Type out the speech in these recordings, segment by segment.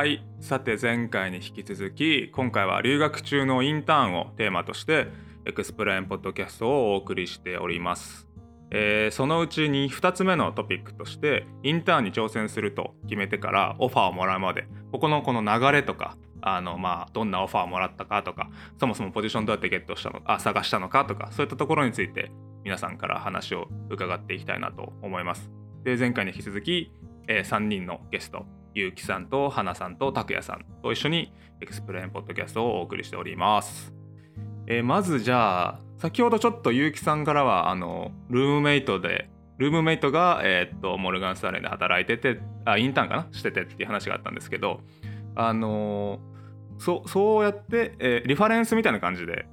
はい。さて前回に引き続き今回は留学中のインターンをテーマとして XPLANE ポッドキャストをお送りしております、えーそのうちに2つ目のトピックとしてインターンに挑戦すると決めてからオファーをもらうまで。ここのこの流れとかあのまあどんなオファーをもらったかとかそもそもポジションどうやってゲットしたのあ探したのかとかそういったところについて皆さんから話を伺っていきたいなと思います。で前回に引き続き、え3人のゲストゆうきさんと花さんと拓也さんと一緒に XPLANE ポッドキャストをお送りしております。えーまずじゃあ先ほどちょっとゆうきさんからはあのルームメイトでルームメイトが、えーっとモルガン・スタンレーで働いててあインターンかなしててっていう話があったんですけどあのーそそうやって、えーリファレンスみたいな感じで、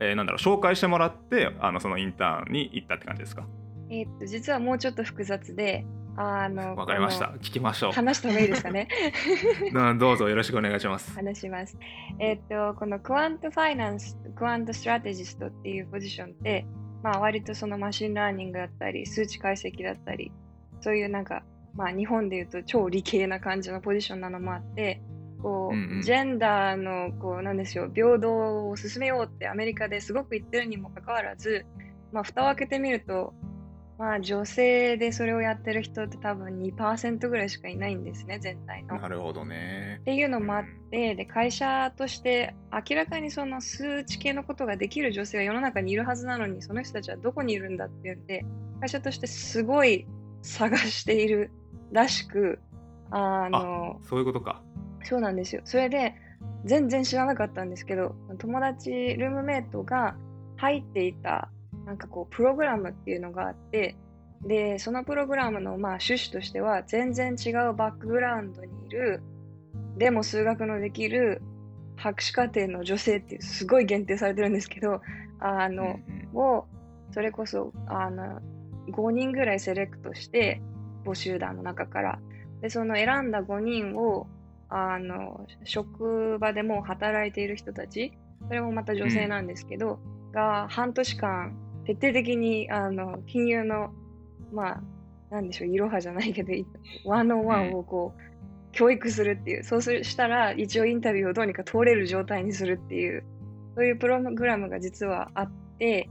えーなんだろう紹介してもらってあのそのインターンに行ったって感じですか？えっと実はもうちょっと複雑で、あのわかりましたこ聞きましょの話した方がいいですかね？どうぞよろしくお願いします話します。えーっとこの quant finance、 quant strategist っていうポジションって、まあ割とその machine learning だったり、数値解析だったり、そういうなんかまあ日本でいうと超理系な感じのポジションなのもあって。こううんうんジェンダーのこうなんでしょう平等を進めようってアメリカですごく言ってるにもかかわらず、まあ、蓋を開けてみるとまあ女性でそれをやってる人って多分2%ぐらいしかいないんですね、全体の。っなるほどねていうのもあって、で、会社として明らかにその数値系のことができる女性が世の中にいるはずなのに、その人たちはどこにいるんだっていうんで、会社としてすごい探しているらしく、あの、そういうことかそうなんですよ。それで、全然知らなかったんですけど、友達、ルームメイトが入っていた、なんかこう、プログラムっていうのがあって、で、そのプログラムのまあ趣旨としては、全然違うバックグラウンドにいる、でも数学のできる博士課程の女性っていう、すごい限定されてるんですけど、あの、をそれこそあの5人ぐらいセレクトして募集団の中から。でその選んだ5人をあの職場でもう働いている人たちそれもまた女性なんですけど、が半年間徹底的にあの金融のまあなんでしょういろはじゃないけどワンオンワンをこう、教育するっていうそうするしたら一応インタビューをどうにか通れる状態にするっていうそういうプログラムが実はあって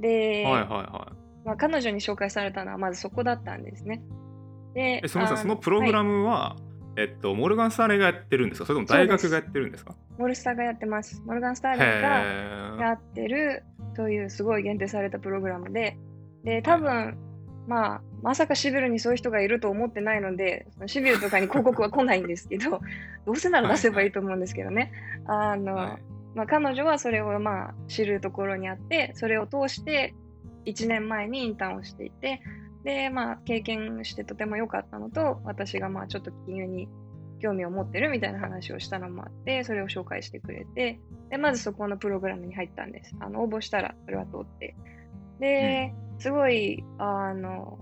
で、はいはいはい。まあ、彼女に紹介されたのはまずそこだったんですね。でえすみませんあそのプログラム、ムは、えっとモルガン・スターレがやってるんですか？それとも大学がやってるんですか？モルスターがやってます。モルガン・スターへレンがえやってるそういうすごい限定されたプログラムで、で、多分、まあ、まさかシビルにそういう人がいると思ってないので、そのシビルとかに広告は来ないんですけど、どうせなら出せばいいと思うんですけどね。あの、はい。まあ、彼女はそれをまあ知るところにあって、それを通して1年前にインターンをしていて、で、まあ、経験してとても良かったのと、私がまあちょっと金融に興味を持ってるみたいな話をしたのもあって、それを紹介してくれて、で、まずそこのプログラムに入ったんです。あの応募したらそれは通って。で、すごい、あの、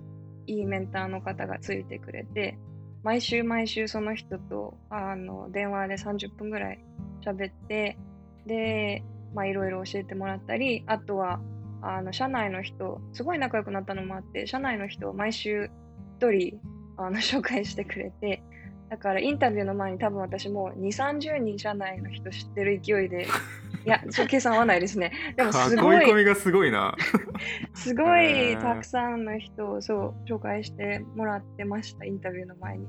いいメンターの方がついてくれて、毎週毎週その人とあの電話で30分ぐらい喋って、で、まあいろいろ教えてもらったり、あとは、あの、社内の人、すごい仲良くなったのもあって、社内の人を毎週一人、あの、紹介してくれて、だからインタビューの前に多分私もう2、30人社内の人知ってる勢いで、いや、ちょっと計算合わないですね。でもすごい囲い込、みがすごいな。すごいたくさんの人をそう紹介してもらってました、インタビューの前に。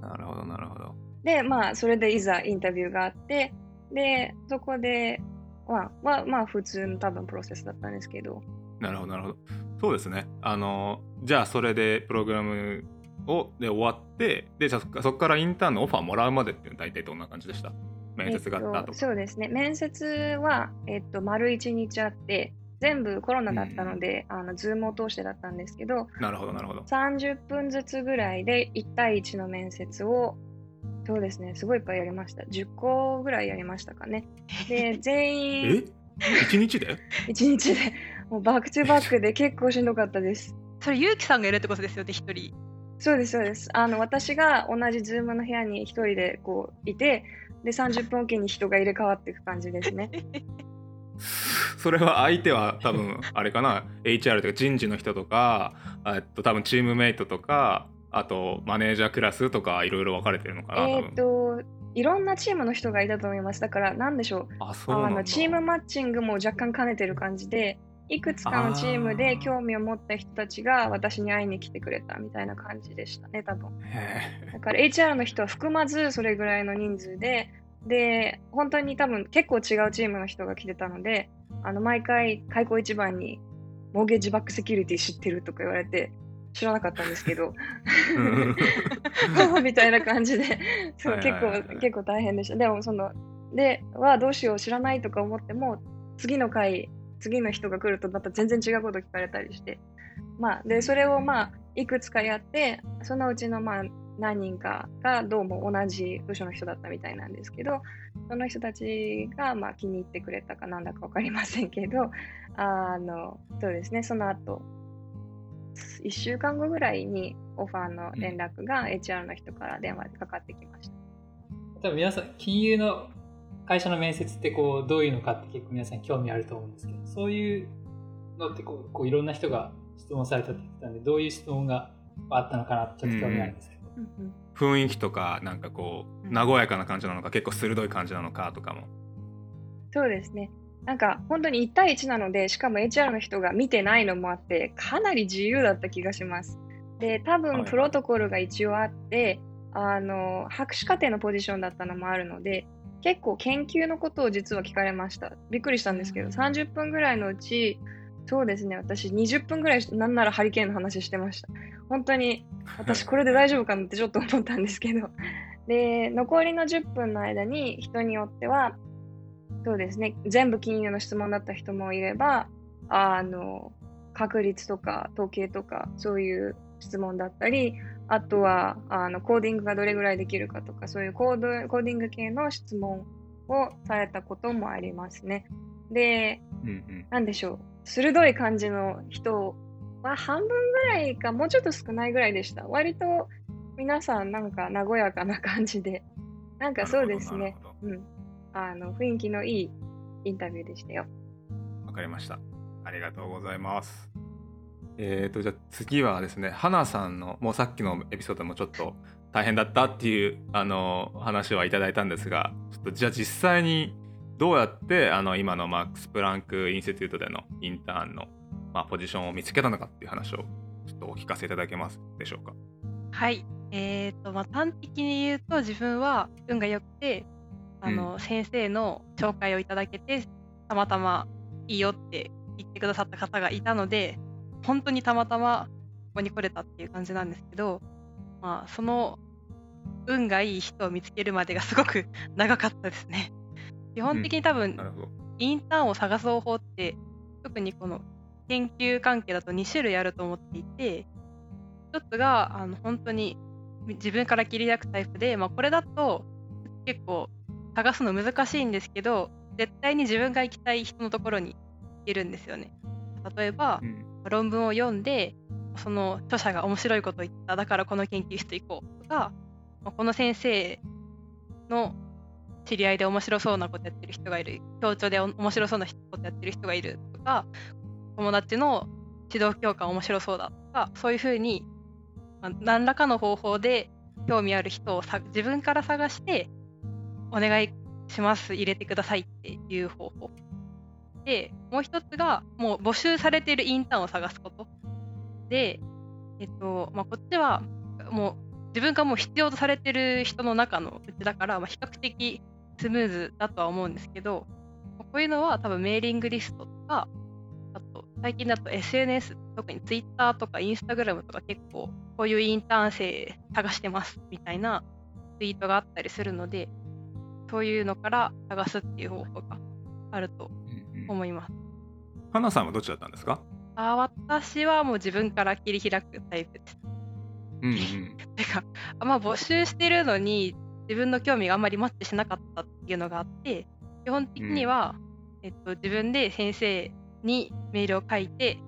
なるほどなるほど。で、まあ、それでいざインタビューがあって、で、そこで、まあ、まあ、まあ、普通の多分プロセスだったんですけど、なるほどなるほど。そうですね。あのじゃあそれでプログラムをで終わってでじゃあそっかそこからインターンのオファーもらうまでっていうのは大体どんな感じでした？面接があったえっととか、そうですね。面接は、えっと、丸1日あって、全部コロナだったので、あの、 Zoom を通してだったんですけど、なるほどなるほど30分ずつぐらいで1対1の面接を、そうですね、すごいいっぱいやりました。10個ぐらいやりましたかね。で、全え？員一日で？1日で、もう back to back で結構しんどかったです。それ、ゆうきさんがいるってことですよね、一人。そうです、そうです。あの、私が同じ Zoom の部屋に一人でこういて、で、30分おきに人が入れ替わっていく感じですね。それは相手は多分 あれかな？HR とか人事の人とかえっと多分チームメイトとかあとマネージャークラスとかいろいろ分かれてるのかなえっ、と、いろんなチームの人がいたと思います。だから、なんでしょう。あのチームマッチングも若干兼ねてる感じで、いくつかのチームで興味を持った人たちが私に会いに来てくれたみたいな感じでしたね、多分。へだから HR の人は含まずそれぐらいの人数で、で、本当に多分結構違うチームの人が来てたので、あの毎回開口一番に、モーゲージバックセキュリティ知ってるとか言われて、知らなかったんですけど、ー みたいな感じで、そうはい結構結構大変でした。でもそのではどうしよう知らないとか思っても次の回次の人が来るとまた全然違うこと聞かれたりして、まあでそれをまあいくつかやってそのうちのまあ何人かがどうも同じ部署の人だったみたいなんですけど、その人たちがまあ気に入ってくれたかなんだかわかりませんけど、あのそうですねその後1週間後ぐらいにオファーの連絡が HR の人から電話でかかってきました。多分皆さん、金融の会社の面接ってこう、どういうのかって結構皆さん興味あると思うんですけど、そういうのってこう、こういろんな人が質問されたって言ってたんで、どういう質問があったのかなってちょっと興味あるんですけど。うんうん雰囲気とかなんかこう和やかな感じなのか結構鋭い感じなのかとかもそうですね。なんか本当に1対1なので、しかも HR の人が見てないのもあって、かなり自由だった気がします。で、多はいはい分プロトコルが一応あって、あの、博士課程のポジションだったのもあるので、結構研究のことを実は聞かれました。びっくりしたんですけど、うん30分ぐらいのうち、そうですね、私20分ぐらいなんならハリケーンの話してました。本当に 私これで大丈夫かなってちょっと思ったんですけど。で、残りの10分の間に人によっては、そうですね、全部金融の質問だった人もいれば、あの、確率とか統計とかそういう質問だったり、あとはあのコーディングがどれぐらいできるかとか、そういうコードコーディング系の質問をされたこともありますね。で、うんうん。なんでしょう、鋭い感じの人は半分ぐらいか、もうちょっと少ないぐらいでした。割と皆さんなんか和やかな感じで、なんかそうですね。うん、あの雰囲気のいいインタビューでしたよ。わかりました。ありがとうございますえーとじゃあ次はですね花さんのもうさっきのエピソードでもちょっと大変だったっていうあの話はいただいたんですがちょっとじゃあ実際にどうやってあの今のマックス・プランク・インスティテュートでのインターンの、まあ、ポジションを見つけたのかっていう話をちょっとお聞かせいただけますでしょうかはい。えーとまあ、端的に言うと自分は運が良くてあの、先生の紹介をいただけてたまたまいいよって言ってくださった方がいたので本当にたまたまここに来れたっていう感じなんですけど、まあ、その運がいい人を見つけるまでがすごく 長かったですね。基本的に多分、インターンを探す方法って特にこの研究関係だと2種類あると思っていて一つがあの本当に自分から切り開くタイプで、まあ、これだと結構探すの難しいんですけど絶対に自分が行きたい人のところに行けるんですよね。例えばうん論文を読んでその著者が面白いことを言っただからこの研究室行こうとかこの先生の知り合いで面白そうなことやってる人がいる協調で面白そうなことやってる人がいるとか友達の指導教官面白そうだとかそういうふうに、まあ何らかの方法で興味ある人をさ自分から探してお願いします入れてくださいっていう方法。でもう一つがもう募集されているインターンを探すこと。で、えっとまあ、こっちはもう自分がもう必要とされてる人の中のうちだから、まあ、比較的スムーズだとは思うんですけどこういうのは多分メーリングリストとかあと最近だと SNS 特に Twitter とか Instagram とか結構こういうインターン生探してますみたいなツイートがあったりするのでそういうのから探すっていう方法があるとうんうん思います。花さんはどっちだったんですか？あ私はもう自分から切り開くタイプです。うんうん てか、あまあ、募集してるのに自分の興味があんまりマッチしなかったっていうのがあって基本的には、えっと、自分で先生にメールを書いて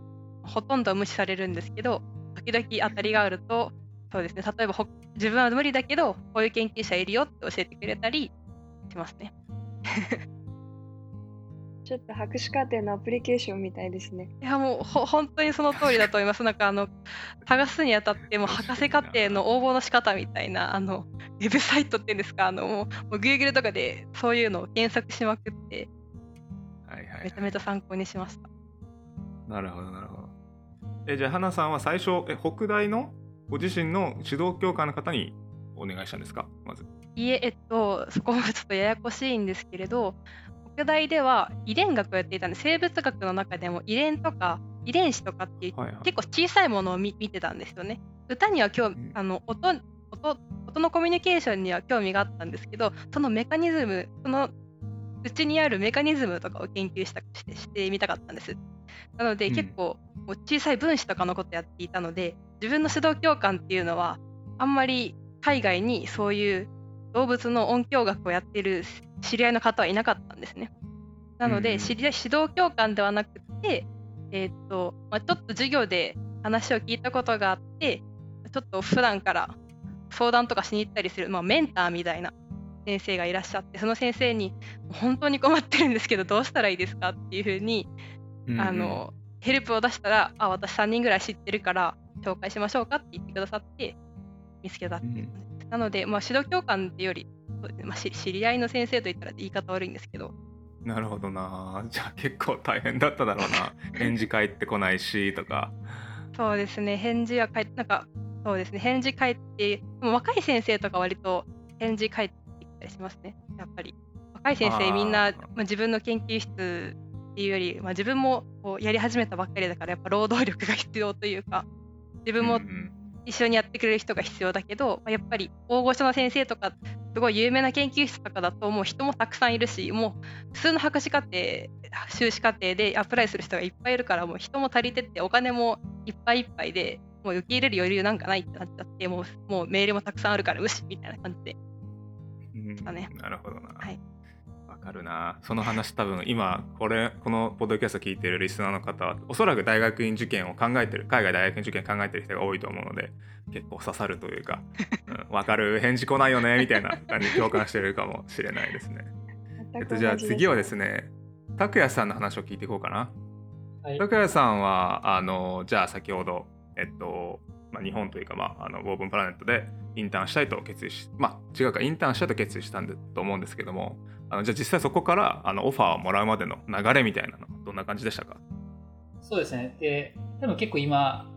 ほとんどは無視されるんですけど時々当たりがあるとそうですね例えばほ自分は無理だけどこういう研究者いるよって教えてくれたりしますね。ちちょっと博士課程のアプリケーションみたいですね。いやもうほ本当にその通りだと思います。なんかあの探すにあたっても博士課程の応募の仕方みたいなあのウェブサイトっていうんですか？あのもうもう Google とかでそういうのを検索しまくってはいはい、めちゃめちゃ参考にしました。なるほどなるほどえじゃあ花さんは最初え北大のご自身の指導教官の方にお願いしたんですか？まずいえ、えっと、そこもちょっとややこしいんですけれど、北大では遺伝学をやっていたんで、生物学の中でも遺伝とか遺伝子とかっていう、はいはい結構小さいものを見見てたんですよね。歌には興味うんあの音音音のコミュニケーションには興味があったんですけど、そのメカニズム、そのうちにあるメカニズムとかを研究したしてしてみたかったんです。なので、うん結構もう小さい分子とかのことやっていたので、自分の指導教官っていうのは、あんまり海外にそういう動物の音響学をやってる知り合いの方はいなかったんですね。なので、うん知り合い指導教官ではなくて、えーっとまあ、ちょっと授業で話を聞いたことがあって、ちょっと普段から相談とかしに行ったりする、まあ、メンターみたいな先生がいらっしゃって、その先生に、本当に困ってるんですけど、どうしたらいいですかっていうふうに、あのヘルプを出したら、あ、私3人ぐらい知ってるから紹介しましょうかって言ってくださって、見つけたっていう感じです。なので、まあ、指導教官っていうより、まあ、し知り合いの先生と言ったら言い方悪いんですけど、なるほどな。じゃあ結構大変だっただろうな。返事返ってこないしとか。そうですね、返事は返って、なんか、そうですね、返事返って、でも若い先生とか割と返事返ってきたりしますね、やっぱり。若い先生みんな、まあ、自分の研究室っていうより、まあ、自分もこうやり始めたばっかりだから、やっぱ労働力が必要というか、自分も一緒にやってくれる人が必要だけど、まあやっぱり大御所の先生とか、すごい有名な研究室とかだと、もう人もたくさんいるし、もう普通の博士課程、修士課程でアプライする人がいっぱいいるから、もう人も足りてって、お金もいっぱいいっぱいで、もう受け入れる余裕なんかないってなっちゃって、もうもうメールもたくさんあるから、無視みたいな感じで。うんねなるほどな。はいわかるな。その話多分今これこのポッドキャスト聞いてるリスナーの方はおそらく大学院受験を考えてる海外大学院受験考えてる人が多いと思うので結構刺さるというか、うん、わかる返事来ないよねみたいな感じで共感してるかもしれないですね。えっとじゃあ次はですね拓也さんの話を聞いていこうかな。はい。拓也さんはあのじゃあ先ほどえっと、まあ、日本というか、まあ、あのウォーブンプラネットでインターンしたいと決意しまあ違うかインターンしたいと決意したんだと思うんですけどもあのじゃあ実際そこからあのオファーをもらうまでの流れみたいなのどんな感じでしたか？そうですね。で、多分結構今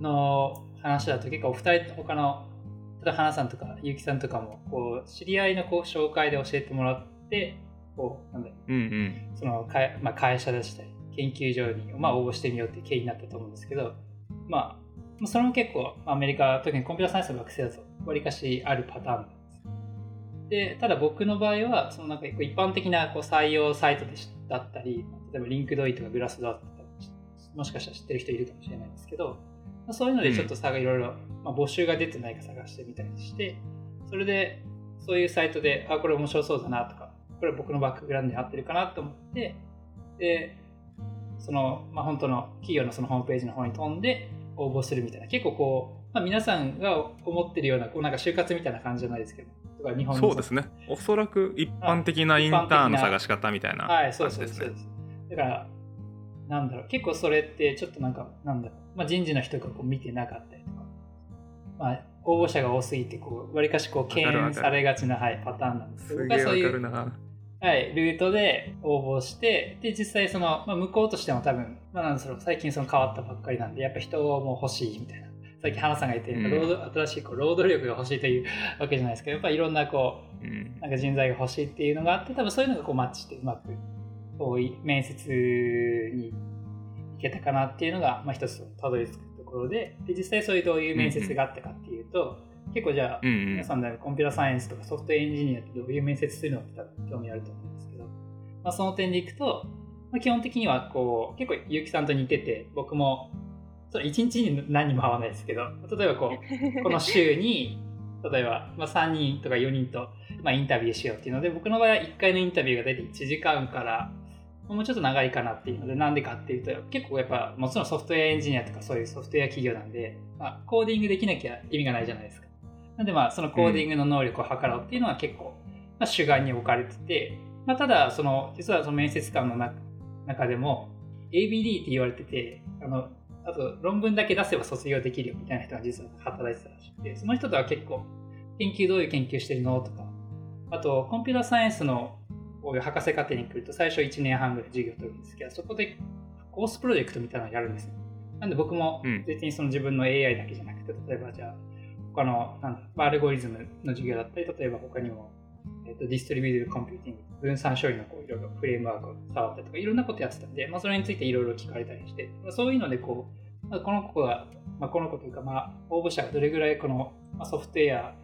の話だと結構お二人他の、例えば花さんとか結城さんとかも、こう、知り合いのこう紹介で教えてもらって、こう、なんだろう。うんうん。その会,、まあ、会社でしたり、研究所に、まあ、応募してみようっていう経緯になったと思うんですけど、まあ、まあそれも結構、アメリカ、特にコンピューターサイエンスの学生だと、わりかしあるパターンでただ僕の場合は、そのなんか一般的なこう採用サイトでしだったり、例えば LinkedIn とか Glassdoor とか、もしかしたら知ってる人いるかもしれないんですけど、まあ、そういうのでちょっと差がいろいろ、まあ、募集が出てないか探してみたりして、それで、そういうサイトで、あ、これ面白そうだなとか、これ僕のバックグラウンドに合ってるかなと思って、で、その、まあ、本当の企業のそのホームページの方に飛んで応募するみたいな、結構こう、まあ、皆さんが思ってるような、こうなんか就活みたいな感じじゃないですけど、とか日本のそうですね。おそらく一般的なインターンの探し方みたいなはい、そう感じですね。ですそうです。だから、なんだろう、結構それってちょっとなんか、なんだろう、まあ、人事の人がこう見てなかったりとか、まあ、応募者が多すぎて、こう、わりかしこう、敬遠されがちな、はい、パターンなんですけど、そういうはい、ルートで応募して、で、実際その、まあ、向こうとしても多分、まあ、なんだろう、最近その変わったばっかりなんで、やっぱ人も欲しいみたいな。さっき花さんが言ったようん。新しいこう労働力が欲しいという わけじゃないですけど、やっぱりいろんなこう、うん。なんか人材が欲しいっていうのがあって、多分そういうのがこうマッチしてうまく、こうい面接に行けたかなっていうのが、まあ一つたどり着くところで、で、実際そういうどういう面接があったかっていうと、結構じゃあ、うんうん。皆さんでコンピューターサイエンスとかソフトエンジニアってどういう面接するのって多分興味あると思うんですけど、まあ、その点でいくと、まあ、基本的にはこう結構結城さんと似てて僕もその1日に何人も会わないですけど例えばこう この週に例えば、まあ、3人とか4人と、まあ、インタビューしようっていうので僕の場合は1回のインタビューが大体1時間からもうちょっと長いかなっていうのでなんでかっていうと結構やっぱもちろんソフトウェアエンジニアとかそういうソフトウェア企業なんで、まあ、コーディングできなきゃ意味がないじゃないですか。なんでまあそのコーディングの能力を測ろうっていうのは結構、まあ、主眼に置かれてて、まあ、ただその実はその面接官の中中でも ABD って言われてて、あの、あと論文だけ出せば卒業できるよみたいな人が実は働いてたらしくて、その人とは結構、研究どういう研究してるのとか、あと、コンピューターサイエンスのこういう博士課程に来ると最初1年半ぐらい授業を取るんですけど、そこで course project みたいなのをやるんですよ。なんで僕も別にその自分の AI だけじゃなくて、例えばじゃあ、他のなんだアルゴリズムの授業だったり、例えば他にも、えーと、 distributive computing、分散処理のこういろいろフレームワークを触ったりとか、いろんなことやってたんで、まあ、それについていろいろ聞かれたりして、まあ、そういうのでこう、まあ、この子が、まあ、この子というか、まあ、応募者がどれぐらいこのソフトウェア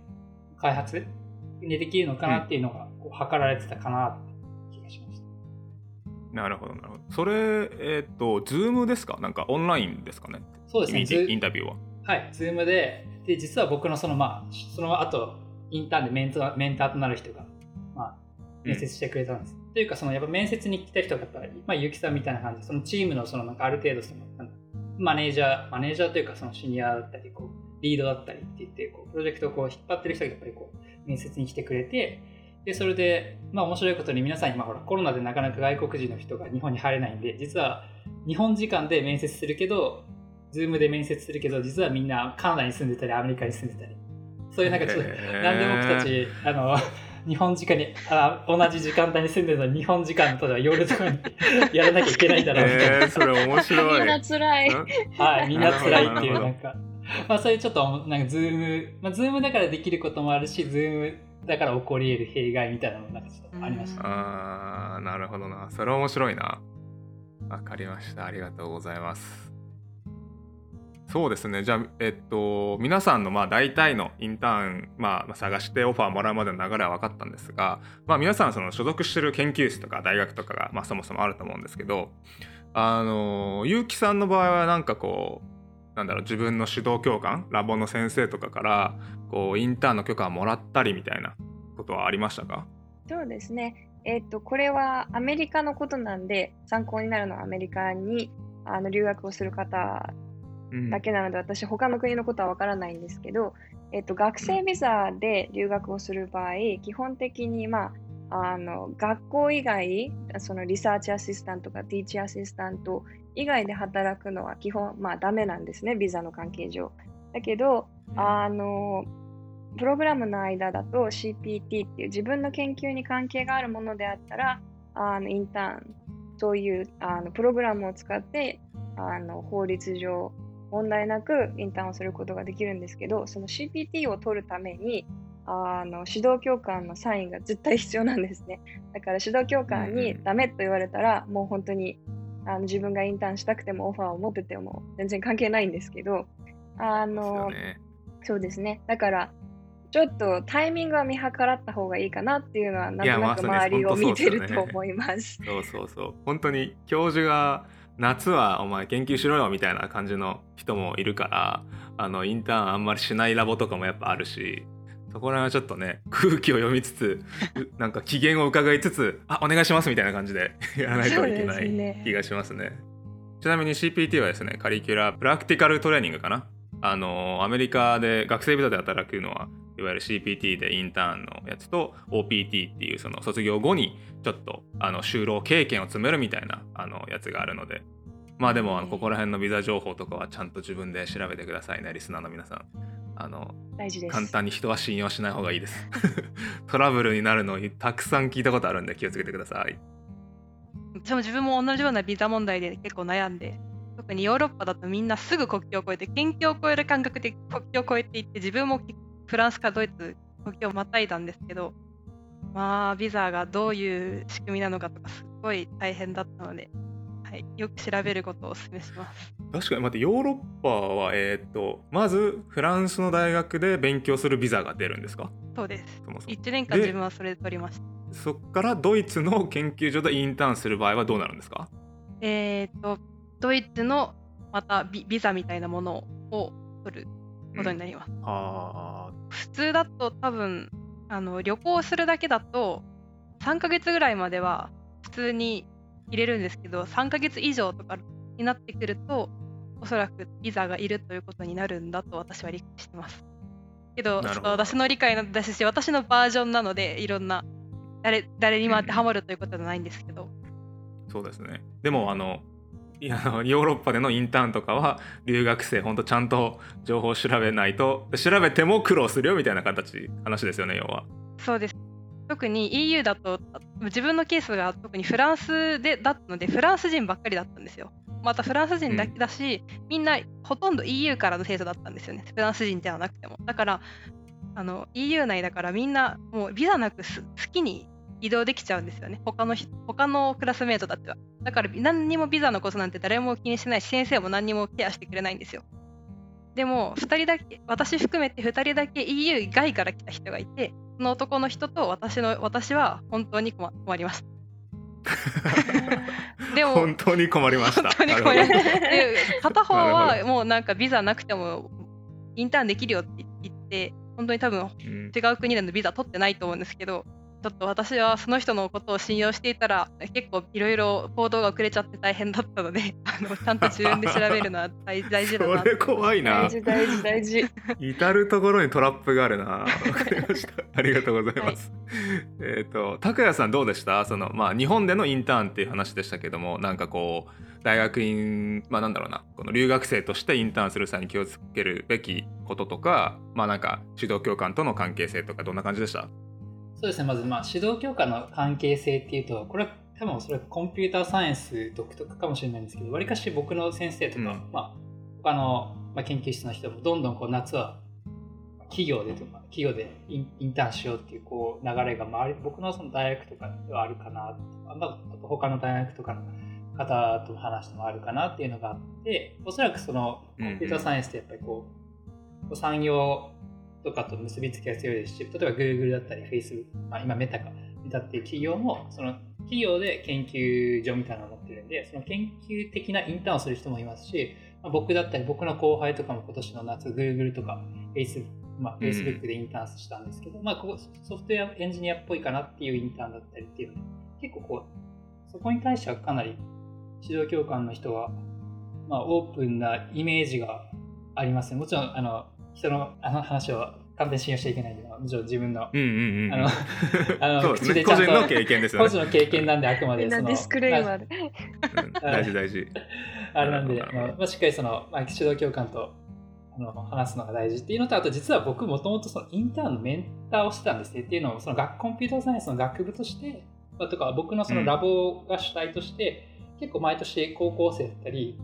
開発にできるのかなっていうのがこう測られてたかなって気がしました。なるほどなるほど。それえっ、ー、と Zoom ですか？なんかオンラインですかね？そうですね。インタビューは。はい、ズームでで実は僕のそのまあその後インターンでメンタメンターとなる人がまあ面接してくれたんです。うん、というかそのやっぱ面接に来た人がやっぱりまあゆきさんみたいな感じ。でそのチームのそのなんかある程度そのマネージャーマネージャーというかそのシニアだったりこうリードだったりって言ってこうプロジェクトをこう引っ張ってる人がやっぱりこう面接に来てくれて、で、それで、まあ面白いことに皆さん今ほらコロナでなかなか外国人の人が日本に入れないんで、実は日本時間で面接するけど、 Zoom で面接するけど、実はみんなカナダに住んでたり、アメリカに住んでたり、そういうなんかちょっと、なんで僕たち、あの、日本時間にあ同じ時間帯に住んでるのに日本時間の例えば夜とかにやらなきゃいけないんだろうみたいな、えー、それ面白い。みんな辛い。はいみんな辛いっていうなんかまあそういうちょっとなんかズームまあズームだからできることもあるし Zoom だから起こり得る弊害みたいなのがちょっとありました、ね、ああなるほどな。それ面白いな。わかりました。ありがとうございますそうですねじゃあえっと皆さんのまあ大体のインターン、まあ、探してオファーもらうまでの流れは分かったんですが、まあ、皆さんその所属してる研究室とか大学とかが、まあ、そもそもあると思うんですけどあの結城さんの場合はなんかこうなんだろう自分の指導教官ラボの先生とかからこうインターンの許可をもらったりみたいなことはありましたか？そうですね。えっ、とこれはアメリカのことなんで参考になるのはアメリカにあの留学をする方だけなので、うん、私他の国のことはわからないんですけど、えっ、と学生ビザで留学をする場合、基本的にまああの学校以外そのリサーチアシスタントとかティーチアシスタント以外で働くのは基本、まあ、ダメなんですね、ビザの関係上。だけど、あの、プログラムの間だと CPT っていう自分の研究に関係があるものであったら、あのインターン、そういうあのプログラムを使ってあの法律上問題なくインターンをすることができるんですけど、その CPT を取るためにあの指導教官のサインが絶対必要なんですね。だから指導教官にダメと言われたら、もう本当にあの自分がインターンしたくてもオファーを持ってても全然関係ないんですけど、あの、ね、そうですね。だから、ちょっとタイミングは見計らった方がいいかなっていうのは、なんとなく周りを見てると思います。そうそうそう。本当に教授が夏はお前研究しろよみたいな感じの人もいるから、あのインターンあんまりしないラボとかもやっぱあるし、そこら辺はちょっとね 空気を読みつつなんか機嫌を伺いつつあお願いしますみたいな感じで やらないといけない気がしますね。ちなみに CPT はですねカリキュラプラクティカルトレーニングかなあのアメリカで学生ビザで働くのはいわゆる CPT でインターンのやつと OPT っていうその卒業後にちょっとあの就労経験を積めるみたいなあのやつがあるので。まあでもあのここら辺のビザ情報とかはちゃんと自分で調べてくださいねリスナーの皆さん。あの簡単に人は信用しない方がいいです。トラブルになるのにたくさん聞いたことあるんで気をつけてください。私も自分も同じようなビザ問題で結構悩んで特にヨーロッパだとみんなすぐ国境を越えて県境を越える感覚で国境を越えていって自分もフランスかドイツ国境をまたいだんですけどまあビザがどういう仕組みなのかとかすごい大変だったのではい、よく調べることをお勧めします。確かに、待って、ヨーロッパは、えっ、ー、と、まず、フランスの大学で勉強するビザが出るんですか？そうです。そもそも1年間自分はそれで取りました。そっからドイツの研究所でインターンする場合はどうなるんですか？えっ、と、ドイツのまたビビザみたいなものを取ることになります。うん、は普通だと多分あの旅行するだけだと3ヶ月ぐらいまでは普通に入れるんですけど3ヶ月以上とかになってくるとおそらくビザがいるということになるんだと私は理解してます。けどちょっと私の理解のですし私のバージョンなのでいろんな誰誰にも当てはまるということじゃないんですけど、そうですね。でもあのヨーロッパでのインターンとかは留学生ほんとちゃんと情報を調べないと調べても苦労するよみたいな形話ですよね要は。そうです特に EU だと自分のケースが特にフランスでだったのでフランス人ばっかりだったんですよ。またフランス人だけだし、うん、みんなほとんど EU からの生徒だったんですよねフランス人ではなくても。だからあの EU 内だからみんなもうビザなく好きに移動できちゃうんですよね他の他のクラスメートたちは。だから何にもビザのことなんて誰も気にしないし先生も何にもケアしてくれないんですよ。でも2人だけ私含めて2人だけ EU 外から来た人がいてその男の人と私の私は本当に困りました。でも本当に困りました。本当に困りました。で片方はもうなんかビザなくてもインターンできるよって言って本当に多分違う国でのビザ取ってないと思うんですけど、ちょっと私はその人のことを信用していたら結構いろいろ行動が遅れちゃって大変だったので あのちゃんと自分で調べるのは大大事だな。それ怖いな。大事大事大事。至る所にトラップがあるな。わかりました。ありがとうございます、はい、えっ、ー、と拓也さんどうでした？そのまあ日本でのインターンっていう話でしたけどもなんかこう大学院まあなんだろうな。この留学生としてインターンする際に気をつけるべきこととかまあなんか指導教官との関係性とかどんな感じでした？そうですね、まず、まあ、指導教科の関係性っていうと、これは多分それはコンピューターサイエンス独特かもしれないんですけど、わりかし僕の先生とか、うん、まあ、他の、まあ、研究室の人もどんどんこう夏は企業でとか、企業でインターンしようっていうこう流れが周り、僕のその大学とかではあるかなあと他の大学とかの方と話してもあるかなっていうのがあって、おそらくそのコンピューターサイエンスってやっぱりこう、うん、産業とかと結びつきが強いですし、例えば Google だったり Facebook、まあ、今メタか、メタっていう企業も、その企業で研究所みたいなのを持ってるんで、その研究的なインターンをする人もいますし、まあ、僕だったり、僕の後輩とかも今年の夏、Google とか Facebook、まあ、Facebook でインターンしたんですけど、うん、まあ、ここソフトウェアエンジニアっぽいかなっていうインターンだったりっていうの結構こう、そこに対してはかなり指導教官の人は、まあ、オープンなイメージがありますね。もちろん、あの、人のあの話を完全に信用しちゃいけないけど、もちろん自分の、うんうんうん、あの、あの、口でちゃんと、個人の経験ですよね。個人の経験なんで、あくまでその。 disclaimerで。大事大事。あれなんで、まあ、しっかりその、まあ、指導教官とあの話すのが大事っていうのと、あと実は僕もともとそのインターンのメンターをしてたんですね。っていうのを、その学コンピューターサイエンスの学部として、まあ、とか僕のそのラボが主体として、うん、結構毎年高校生だったり、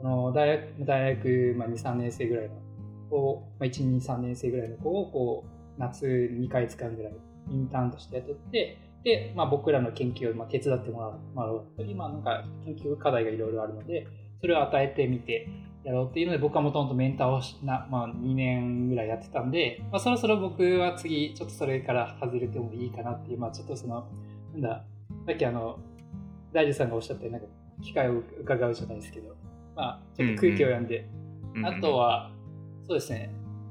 あの大学大学、まあ、2、3年生ぐらいのを、まあ、1、2、3年生ぐらいの子をこう夏2ヶ月間ぐらいインターンとして雇って、で、まあ、僕らの研究をまあ手伝ってもらうまあ、なんか研究課題がいろいろあるので、それを与えてみてやろうっていうので、僕はもともとメンターをな、まあ、2年ぐらいやってたんで、まあ、そろそろ僕は次、ちょっとそれから外れてもいいかなっていう、まあ、ちょっとその、なんだ、さっきあの、大樹さんがおっしゃったように、なんか、機会を伺うじゃないですけど、まあ、ちょっと空気を読んで、うんうん、あとは、そうですね。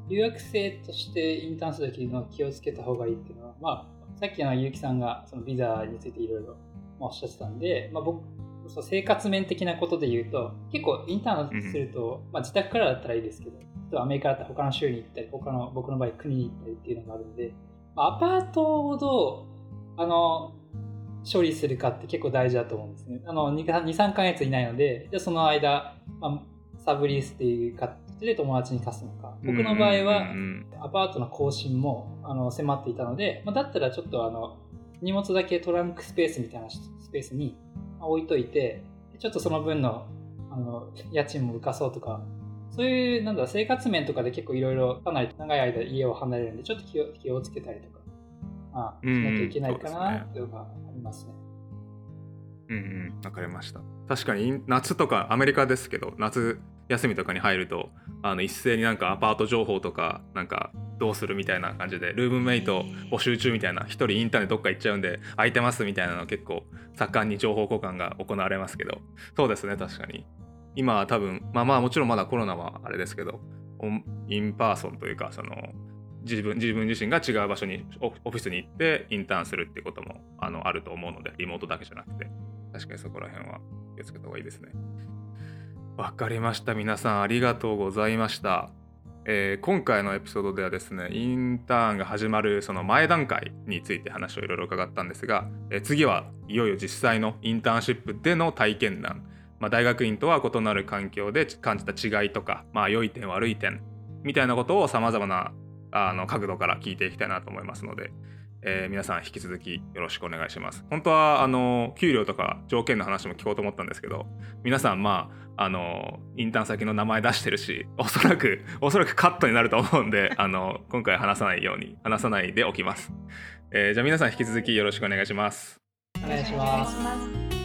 留学生としてインターンするときの気をつけた方がいいっていうのは、まあ、さっきの結城さんがそのビザについていろいろおっしゃってたんで、まあ、僕、そう生活面的なことで言うと、結構インターンすると、うん、まあ、自宅からだったらいいですけど、アメリカだったら他の州に行ったり、他の僕の場合国に行ったりっていうのがあるんで、まあ、アパートをどう、あの、処理するかって結構大事だと思うんですね。あの、2、3ヶ月いないので、じゃその間、まあ、サブリースっていうか、で友達に貸すのか。僕の場合はアパートの更新もあの迫っていたので、まあ、だったらちょっとあの荷物だけトランクスペースみたいなスペースに置いといてちょっとその分のあの家賃も浮かそうとかそういうなんだ生活面とかで結構いろいろかなり長い間家を離れるんでちょっと気を気をつけたりとか、まあ、しなきゃいけないかなっていうのがありますね。うんうん、わかりました。確かに夏とかアメリカですけど夏休みとかに入るとあの一斉になんかアパート情報とかなんかどうするみたいな感じでルームメイト募集中みたいな一人インターンでどっか行っちゃうんで空いてますみたいなの結構盛んに情報交換が行われますけどそうですね確かに今は多分まあまあもちろんまだコロナはあれですけど in-person というかその自分自分自身が違う場所にオフィスに行ってインターンするってこともあのあると思うのでリモートだけじゃなくて確かにそこら辺は気をつけた方がいいですね。わかりました。皆さんありがとうございました。えー今回のエピソードではですねインターンが始まるその前段階について話をいろいろ伺ったんですが、えー次はいよいよ実際のインターンシップでの体験談、まあ、大学院とは異なる環境で感じた違いとか、まあ、良い点悪い点みたいなことをさまざまなあの角度から聞いていきたいなと思いますので、えー皆さん引き続きよろしくお願いします。本当はあの給料とか条件の話も聞こうと思ったんですけど皆さんまああのインターン先の名前出してるし おそらくおそらくカットになると思うんで あの今回話さないように話さないでおきます。えーじゃあ皆さん引き続きよろしくお願いします。お願いします。